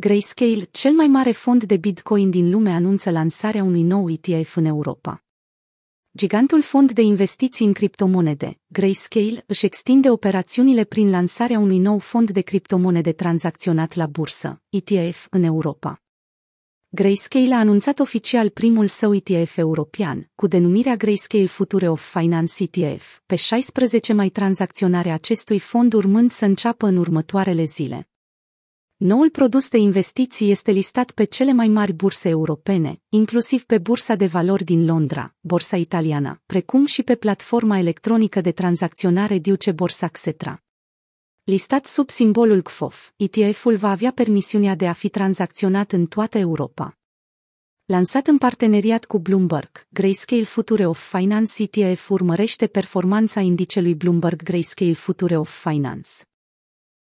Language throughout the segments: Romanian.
Grayscale, cel mai mare fond de Bitcoin din lume, anunță lansarea unui nou ETF în Europa. Gigantul fond de investiții în criptomonede, Grayscale, își extinde operațiunile prin lansarea unui nou fond de criptomonede tranzacționat la bursă, ETF, în Europa. Grayscale a anunțat oficial primul său ETF european, cu denumirea Grayscale Future of Finance ETF, pe 16 mai tranzacționarea acestui fond urmând să înceapă în următoarele zile. Noul produs de investiții este listat pe cele mai mari burse europene, inclusiv pe Bursa de Valori din Londra, Borsa Italiană, precum și pe platforma electronică de tranzacționare Duce Borsa Xetra. Listat sub simbolul CFOF, ETF-ul va avea permisiunea de a fi tranzacționat în toată Europa. Lansat în parteneriat cu Bloomberg, Grayscale Future of Finance ETF urmărește performanța indicelui Bloomberg Grayscale Future of Finance.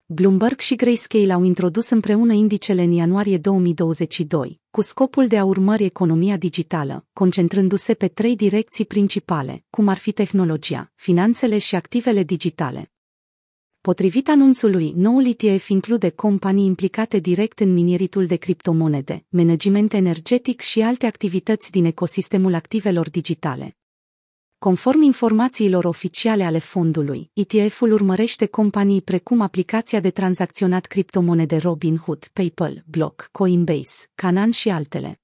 Bloomberg și Grayscale au introdus împreună indicele în ianuarie 2022, cu scopul de a urmări economia digitală, concentrându-se pe trei direcții principale, cum ar fi tehnologia, finanțele și activele digitale. Potrivit anunțului, noul ETF include companii implicate direct în mineritul de criptomonede, management energetic și alte activități din ecosistemul activelor digitale. Conform informațiilor oficiale ale fondului, ETF-ul urmărește companii precum aplicația de tranzacționat criptomonede Robinhood, PayPal, Block, Coinbase, Canan și altele.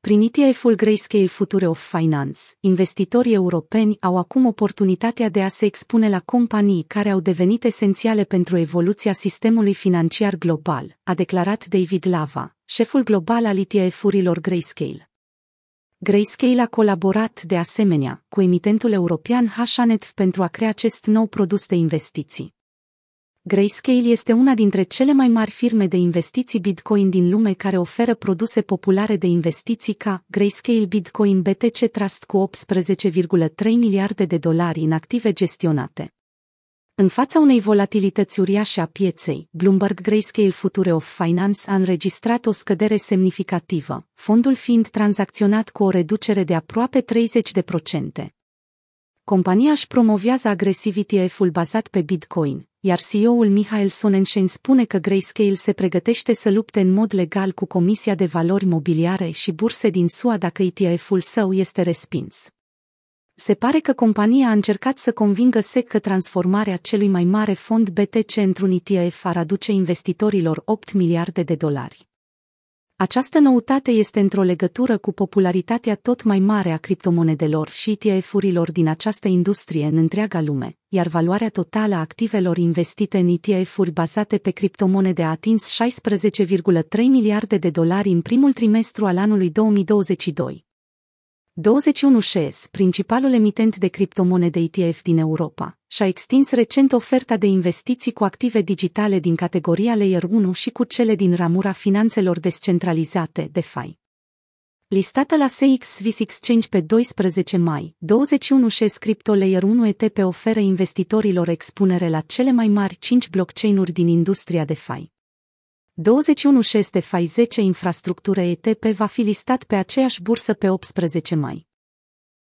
Prin ETF-ul Grayscale Future of Finance, investitorii europeni au acum oportunitatea de a se expune la companii care au devenit esențiale pentru evoluția sistemului financiar global, a declarat David Lava, șeful global al ETF-urilor Grayscale. Grayscale a colaborat, de asemenea, cu emitentul european Hashanet pentru a crea acest nou produs de investiții. Grayscale este una dintre cele mai mari firme de investiții Bitcoin din lume care oferă produse populare de investiții ca Grayscale Bitcoin BTC Trust cu 18,3 miliarde de dolari în active gestionate. În fața unei volatilități uriașe a pieței, Bloomberg Grayscale Future of Finance a înregistrat o scădere semnificativă, fondul fiind tranzacționat cu o reducere de aproape 30%. Compania își promovează agresiv ETF-ul bazat pe Bitcoin, iar CEO-ul Michael Sonnenschein spune că Grayscale se pregătește să lupte în mod legal cu Comisia de Valori Mobiliare și Burse din SUA dacă ETF-ul său este respins. Se pare că compania a încercat să convingă SEC că transformarea celui mai mare fond BTC într-un ETF ar aduce investitorilor 8 miliarde de dolari. Această noutate este într-o legătură cu popularitatea tot mai mare a criptomonedelor și ETF-urilor din această industrie în întreaga lume, iar valoarea totală a activelor investite în ETF-uri bazate pe criptomonede a atins 16,3 miliarde de dolari în primul trimestru al anului 2022. 21 Shares, principalul emitent de criptomonede ETF din Europa, și-a extins recent oferta de investiții cu active digitale din categoria Layer 1 și cu cele din ramura finanțelor descentralizate, DeFi. Listată la CX Swiss Exchange pe 12 mai, 21 Shares Crypto Layer 1 ETP oferă investitorilor expunere la cele mai mari 5 blockchain-uri din industria DeFi. 21 de Fai 10 infrastructură ETP va fi listat pe aceeași bursă pe 18 mai.